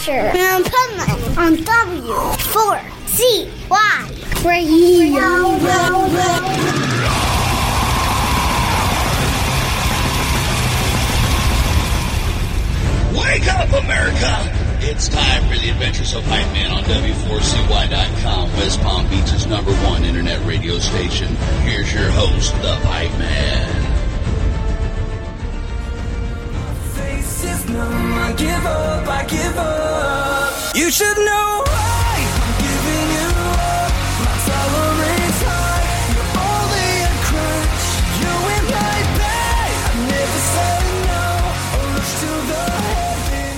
Asher and Putman on W4CY Radio. Wake up, America! It's time for the adventures of Pipe Man on W4CY.com, West Palm Beach's number one internet radio station. Here's your host, the Pipe Man.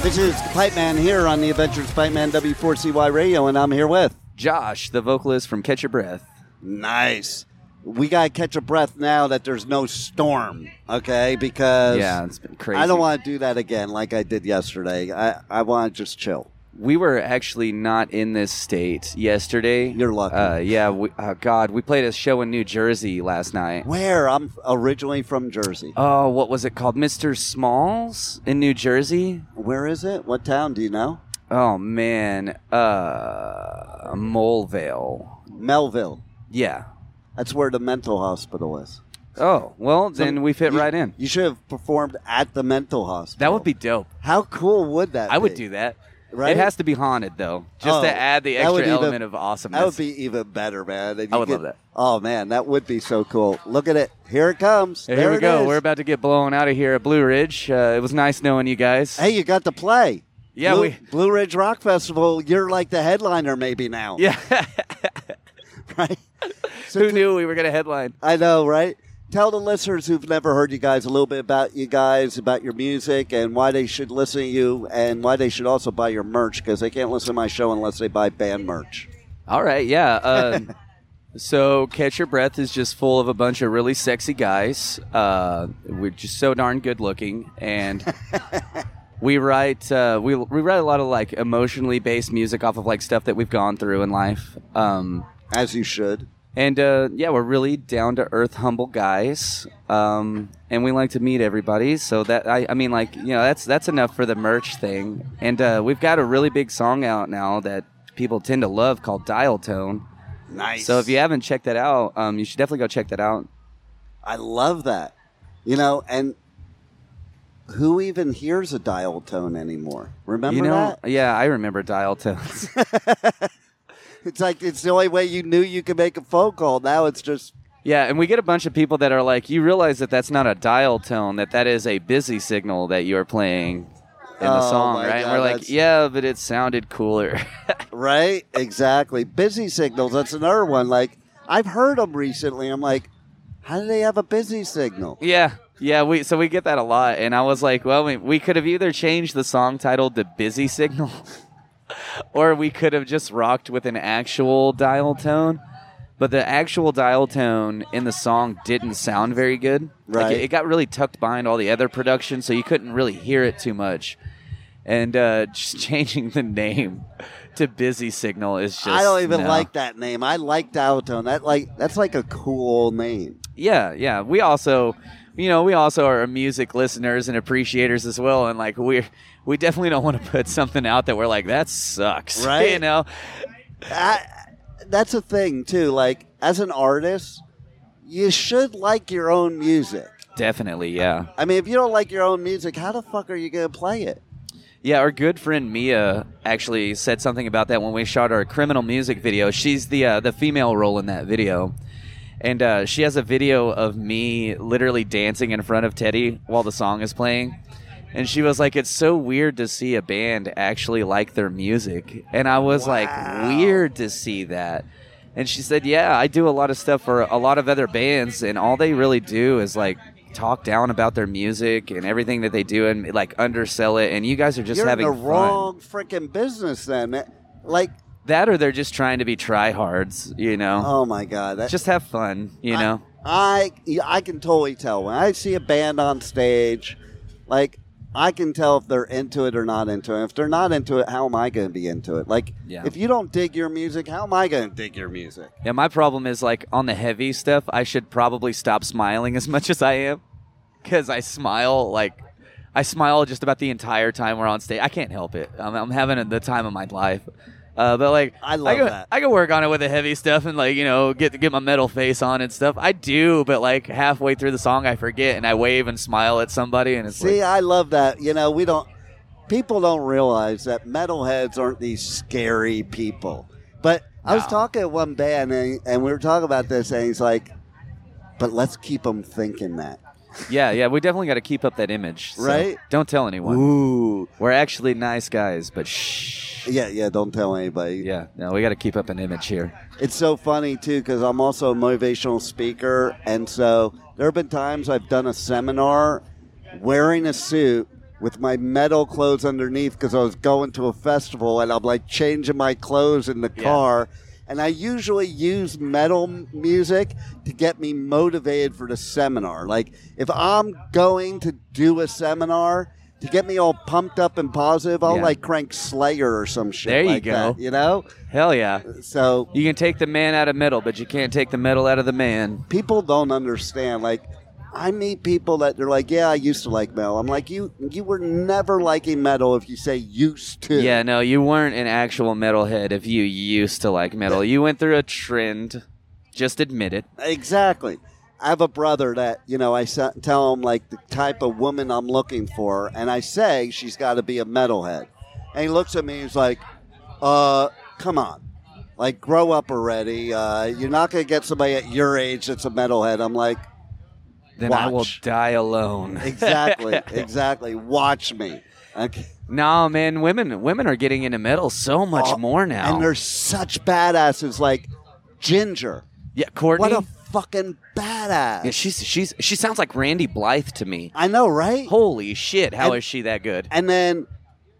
This is Pipe Man here on the Adventures Pipe Man W4CY Radio, and I'm here with. Josh, the vocalist from Catch Your Breath. Nice. We got to catch a breath now that there's no storm, okay? Because Yeah, it's been crazy. I don't want to do that again like I did yesterday. I, I want to just chill. We were actually not in this state yesterday. You're lucky. Uh, yeah, we, oh God, we played a show in New Jersey last night. Where? I'm originally from Jersey. Oh, what was it called? Mr. Smalls in New Jersey? Where is it? What town? Do you know? Oh, man. Uh, Molevale. Melville. Yeah. That's where the mental hospital is. Oh, well, then we fit You- right in. You should have performed at the mental hospital. That would be dope. How cool would that I would do that. Right? It has to be haunted, though, just Oh, to add the extra even- element of awesomeness. That would be even better, man. I would could- love that. Oh man, that would be so cool. Look at it. Here it comes. Here There we go. is. We're about to get blown out of here at Blue Ridge. Uh, it was nice knowing you guys. Hey, you got to play. Yeah, Blue, we- Blue Ridge Rock Festival. You're like the headliner, maybe now. Yeah. Right. So Who t- knew we were going to headline? I know, right? Tell the listeners who've never heard you guys a little bit about you guys, about your music, and why they should listen to you, and why they should also buy your merch because they can't listen to my show unless they buy band merch. All right, yeah. Uh, so, Catch Your Breath is just full of a bunch of really sexy guys. Uh, we're just so darn good looking, and we write uh, we we write a lot of like emotionally based music off of like stuff that we've gone through in life. Um, As you should. And uh, yeah, we're really down to earth, humble guys, um, and we like to meet everybody. So that I, I mean, like you know, that's that's enough for the merch thing. And uh, we've got a really big song out now that people tend to love called Dial Tone. Nice. So if you haven't checked that out, um, you should definitely go check that out. I love that. You know, and who even hears a dial tone anymore? Remember you know, that? yeah, I remember Dial Tones. It's like it's the only way you knew you could make a phone call. Now it's just yeah, and we get a bunch of people that are like, you realize that that's not a dial tone, that that is a busy signal that you're playing in the Oh, song, right? and we're like, yeah, but it sounded cooler. right. Exactly. Busy signals. That's another one. Like I've heard them recently. I'm like, how do they have a busy signal? Yeah, yeah. We so we get that a lot, and I was like, well, we, we could have either changed the song title to "Busy Signal," or we could have just rocked with an actual dial tone. But the actual dial tone in the song didn't sound very good. Like Right. it, it got really tucked behind all the other production, so you couldn't really hear it too much. And uh, just changing the name to "Busy Signal" is just I don't even no. like that name. I like dial tone. That like that's like a cool name. Yeah, yeah. We also, you know, we also are music listeners and appreciators as well, and like we we definitely don't want to put something out that we're like that sucks, Right. You know, I, that's a thing too. Like as an artist, you should like your own music. definitely, yeah, I mean, if you don't like your own music, how the fuck are you gonna play it? yeah. Our good friend Mia actually said something about that when we shot our criminal music video. She's the uh, the female role in that video. And uh, she has a video of me literally dancing in front of Teddy while the song is playing. And she was like, "It's so weird to see a band actually like their music." And I was like, "Weird to see that." And she said, "Yeah, I do a lot of stuff for a lot of other bands, and all they really do is like talk down about their music and everything that they do, and like undersell it. And you guys are just You're having in the fun. wrong freaking business then. Like, That, or they're just trying to be tryhards. You know, oh my god, that, just have fun. You know." I I can totally tell when I see a band on stage, like I can tell if they're into it or not into it. If they're not into it, how am I going to be into it? Like, Yeah. if you don't dig your music, how am I going to dig your music? Yeah, my problem is like on the heavy stuff, I should probably stop smiling as much as I am because I smile like I smile just about the entire time we're on stage. I can't help it. I'm, I'm having the time of my life. Uh, but like, I love can, that. I can work on it with the heavy stuff and like you know get get my metal face on and stuff. I do, but like halfway through the song, I forget and I wave and smile at somebody, and it's See, like, I love that. You know, we don't. People don't realize that metalheads aren't these scary people. But I was talking to one band, and, and we were talking about this, and he's like, "But let's keep them thinking that." Yeah, yeah. We definitely got to keep up that image, so Right? Don't tell anyone. Ooh, We're actually nice guys, but shh. yeah, yeah. Don't tell anybody. Yeah, no, we got to keep up an image here. It's so funny too because I'm also a motivational speaker, and so there have been times I've done a seminar wearing a suit with my metal clothes underneath because I was going to a festival and I'm like changing my clothes in the car. And I usually use metal music to get me motivated for the seminar. Like if I'm going to do a seminar to get me all pumped up and positive, I'll Yeah. like crank Slayer or some shit. There you like go. that, you know. Hell yeah. Uh, so You can take the man out of metal, but you can't take the metal out of the man. people don't understand. Like, I meet people that they're like, "Yeah, I used to like metal." I'm like, "You, you were never liking metal if you say used to." Yeah, no, you weren't an actual metalhead if you used to like metal. You went through a trend. Just admit it. exactly. I have a brother that you know. I tell him like the type of woman I'm looking for, and I say she's got to be a metalhead. And he looks at me. He's like, "Uh, come on." Like, grow up already. Uh, you're not going to get somebody at your age that's a metalhead. I'm like, Then I will die alone. exactly, exactly. Watch me. Okay. no, man, women women are getting into metal so much Oh, more now. And they're such badasses like Jinjer. yeah, Courtney. What a fucking badass. yeah, she's she's she sounds like Randy Blythe to me. I know, right? Holy shit, how is And- she that good? And then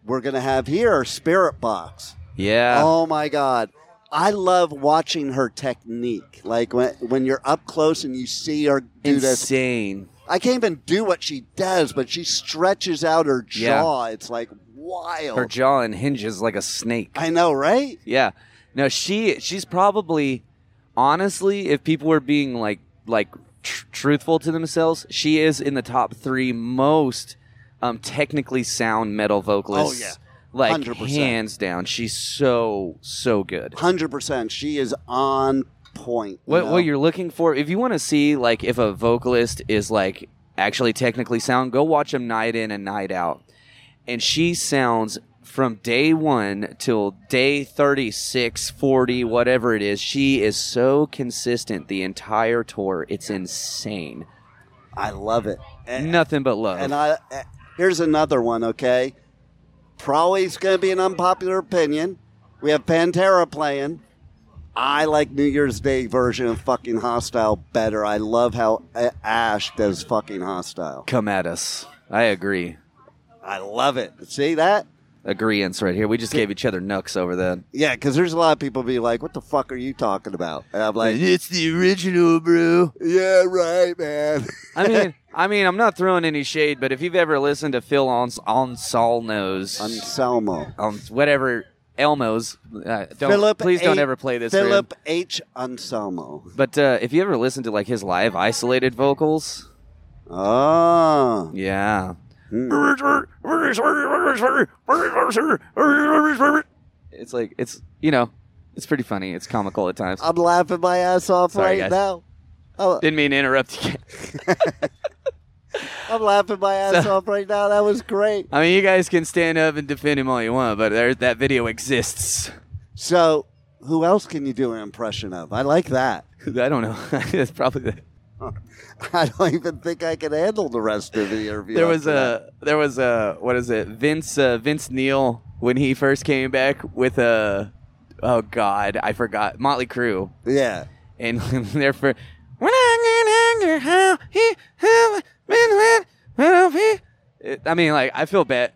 we're going to have here Spiritbox. Yeah. Oh my God. I love watching her technique. Like when, when you're up close and you see her do this. Insane. I can't even do what she does, but she stretches out her Yeah. jaw. It's like wild. Her jaw hinges like a snake. I know, right? Yeah. No, she she's probably honestly, if people were being like like tr- truthful to themselves, she is in the top three most um, technically sound metal vocalists. Oh, yeah. Like 100%. hands down. She's so so good. 100%. She is on point. you What know? what you're looking for? If you want to see like if a vocalist is like actually technically sound, go watch them night in and night out. And she sounds from day 1 till day 36, 40, whatever it is. She is so consistent the entire tour. It's insane. I love it. And, Nothing but love. and I here's another one, okay? Probably it's going to be an unpopular opinion. We have Pantera playing. I like New Year's Day version of fucking Hostile better. I love how uh, Ash does fucking Hostile. Come at us. I agree. I love it. See that? Agreeance right here. We just gave each other nooks over that. Yeah, because there's a lot of people be like, "What the fuck are you talking about?" And I'm like, It's the original, bro. "Yeah, right, man." I mean, I mean, I'm not throwing any shade, but if you've ever listened to Phil on on knows Anselmo. on whatever Elmo's, uh, don't Philip please don't A- ever play this. for him. Philip H. Anselmo. But uh, if you ever listen to like his live isolated vocals, Oh. yeah, it's like it's you know, it's pretty funny. It's comical at times. I'm laughing my ass off Sorry, right guys. now. Oh, Didn't mean to interrupt you. I'm laughing my ass So- off right now. That was great. I mean, you guys can stand up and defend him all you want, but there, that video exists. So, who else can you do an impression of? I like that. I don't know. That's probably the. I don't even think I can handle the rest of the interview. there was a there was a what is it Vince uh, Vince Neil when he first came back with a oh god I forgot Motley Crue yeah. and they're for I get angry how he how been with well, he- It- I mean like I feel bad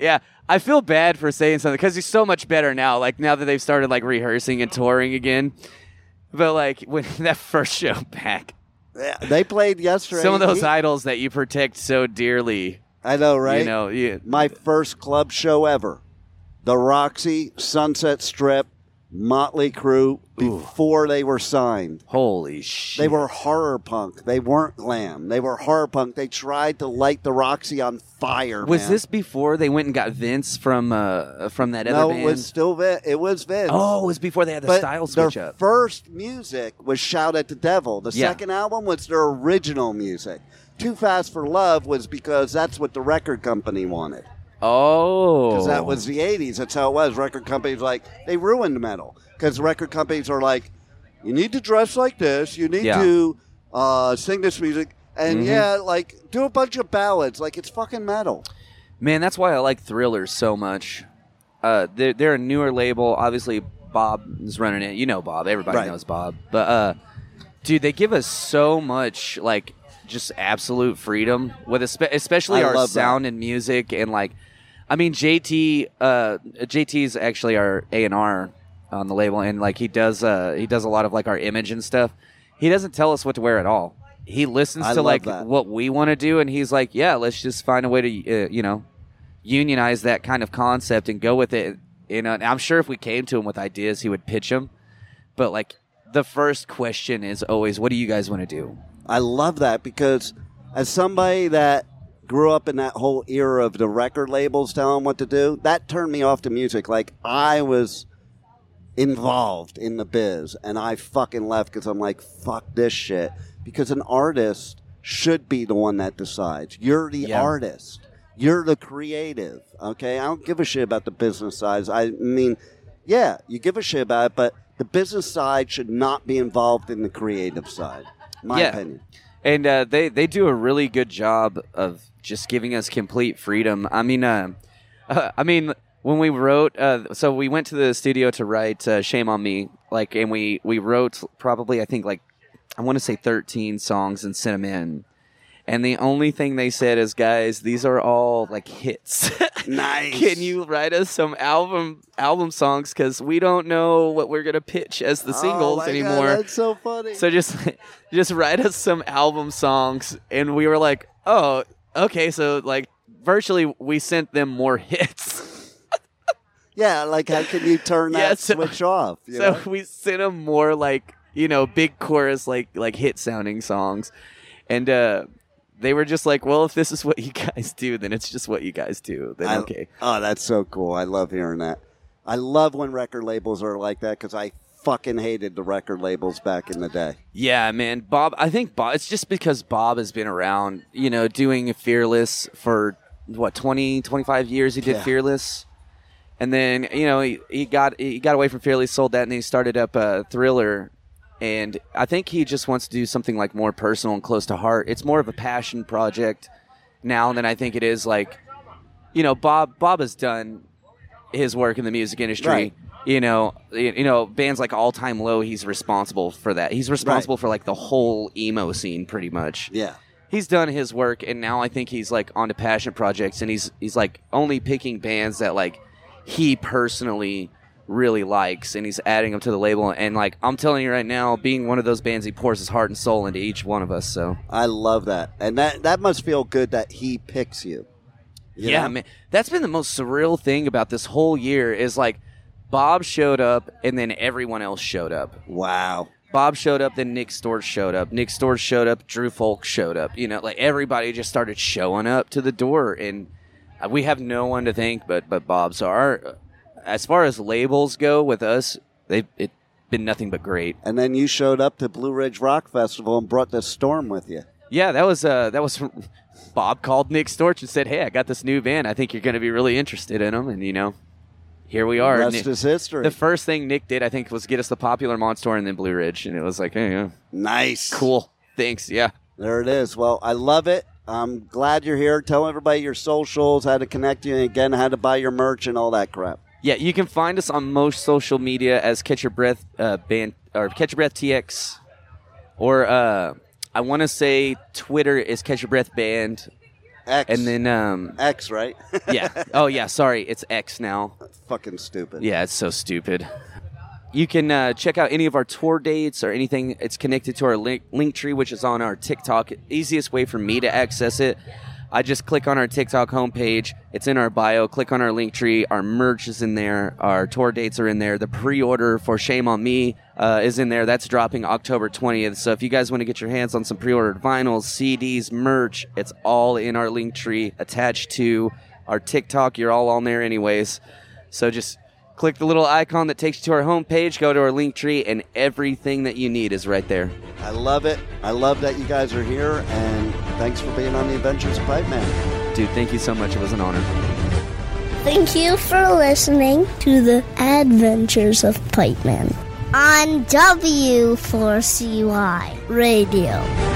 yeah I feel bad for saying something because he's so much better now like now that they've started like rehearsing and touring again but like when that first show back They played yesterday. some of those He- idols that you protect so dearly I know, right? you know you, my first club show ever. The Roxy, Sunset Strip, Motley Crue before they were signed. Holy shit! They were horror punk. They weren't glam. They were horror punk. They tried to light the Roxy on fire. Was man. this before they went and got Vince from uh from that other band? No, it was still Vince. It was Vince. oh, it was before they had the but style their switch up. first music was "Shout at the Devil." The Yeah. second album was their original music. "Too Fast for Love" was because that's what the record company wanted. Oh, because that was the 80s. That's how it was. Record companies like they ruined metal because record companies are like, you need to dress like this, you need Yeah. to uh, sing this music, and Mhm. yeah, like do a bunch of ballads. Like it's fucking metal. Man, that's why I like Thrillers so much. Uh, they're, they're a newer label. Obviously, Bob is running it. You know Bob. Everybody Right. knows Bob. But uh, dude, they give us so much like just absolute freedom with espe- especially I our love that. sound and music and like, I mean JT. Uh, JT is actually our A and R on the label, and like he does uh, he does a lot of like our image and stuff. He doesn't tell us what to wear at all. He listens I to like that. what we want to do, and he's like, "Yeah, let's just find a way to, uh, you know, unionize that kind of concept and go with it." You know, and I'm sure if we came to him with ideas, he would pitch them. But like, the first question is always, "What do you guys want to do?" I love that because as somebody that grew up in that whole era of the record labels telling what to do, that turned me off to music. Like I was involved in the biz and I fucking left because I'm like, fuck this shit. Because an artist should be the one that decides. You're the Yeah. artist. You're the creative. Okay? I don't give a shit about the business side. I mean, yeah, you give a shit about it, but the business side should not be involved in the creative side. My Yeah. opinion. And uh, they they do a really good job of just giving us complete freedom. I mean, uh, uh, I mean, when we wrote, uh, so we went to the studio to write uh, "Shame on Me," like, and we we wrote probably I think like I want to say thirteen songs and sent them in. And the only thing they said is, guys, these are all like hits. Nice. Can you write us some album album songs? Because we don't know what we're gonna pitch as the Oh singles God, anymore. that's so funny. So just just write us some album songs, and we were like, oh, okay. So like virtually, we sent them more hits. yeah, like how can you turn that Yeah, so- switch off? you so know? we sent them more like you know big chorus like like hit sounding songs, and uh, they were just like, well, if this is what you guys do, then it's just what you guys do. Then I- okay. Oh, that's so cool. I love hearing that. I love when record labels are like that because I fucking hated the record labels back in the day. Yeah, man. Bob, I think Bob, it's just because Bob has been around, you know, doing Fearless for what, 20, 25 years he did Yeah. Fearless. And then, you know, he, he got he got away from Fearless, sold that, and he started up uh, Thriller. And I think he just wants to do something like more personal and close to heart. It's more of a passion project now than I think it is like, you know, Bob Bob has done his work in the music industry. Right. You know, you you know, bands like All Time Low. He's responsible for that. He's responsible for like the whole emo scene, pretty much. Yeah. He's done his work, and now I think he's like on to passion projects, and he's he's like only picking bands that like he personally really likes, and he's adding them to the label. And like I'm telling you right now, being one of those bands, he pours his heart and soul into each one of us. So I love that. And that, that must feel good that he picks you. You yeah, know? man, that's been the most surreal thing about this whole year is like Bob showed up, and then everyone else showed up. Wow. Bob showed up, then Nick Storch showed up. Nick Storch showed up. Drew Fulk showed up. You know, like everybody just started showing up to the door, and we have no one to thank but but Bob. So our, as far as labels go with us, they've it been nothing but great. And then you showed up to Blue Ridge Rock Festival and brought the storm with you. Yeah, that was uh that was. Bob called Nick Storch and said, "Hey, I got this new band. I think you're going to be really interested in them." And you know, here we are. Rest Nick- is history. the first thing Nick did, I think, was get us the popular Monster and then Blue Ridge, and it was like, hey, yeah, nice. cool, thanks, yeah. There it is. Well, I love it. I'm glad you're here. Tell everybody your socials, how to connect you, and again, how to buy your merch and all that crap. Yeah, you can find us on most social media as Catch Your Breath uh, band or Catch Your Breath TX, or uh, I want to say Twitter is Catch Your Breath Band, X. and then um, X, right? yeah, oh yeah, sorry, it's X now. Fucking stupid. Yeah, it's so stupid. You can uh, check out any of our tour dates or anything. It's connected to our link, Linktree, which is on our TikTok. Easiest way for me to access it. I just click on our TikTok homepage. It's in our bio. Click on our Linktree. Our merch is in there. Our tour dates are in there. The pre-order for Shame on Me uh, is in there. That's dropping October 20th. So if you guys want to get your hands on some pre-ordered vinyls, CDs, merch, it's all in our Linktree attached to our TikTok. You're all on there anyways. So just click the little icon that takes you to our homepage, go to our Linktree, and everything that you need is right there. I love it. I love that you guys are here, and thanks for being on the Adventures of Pipe Man. Dude, thank you so much. It was an honor. Thank you for listening to the Adventures of Pipe Man on W4CY Radio.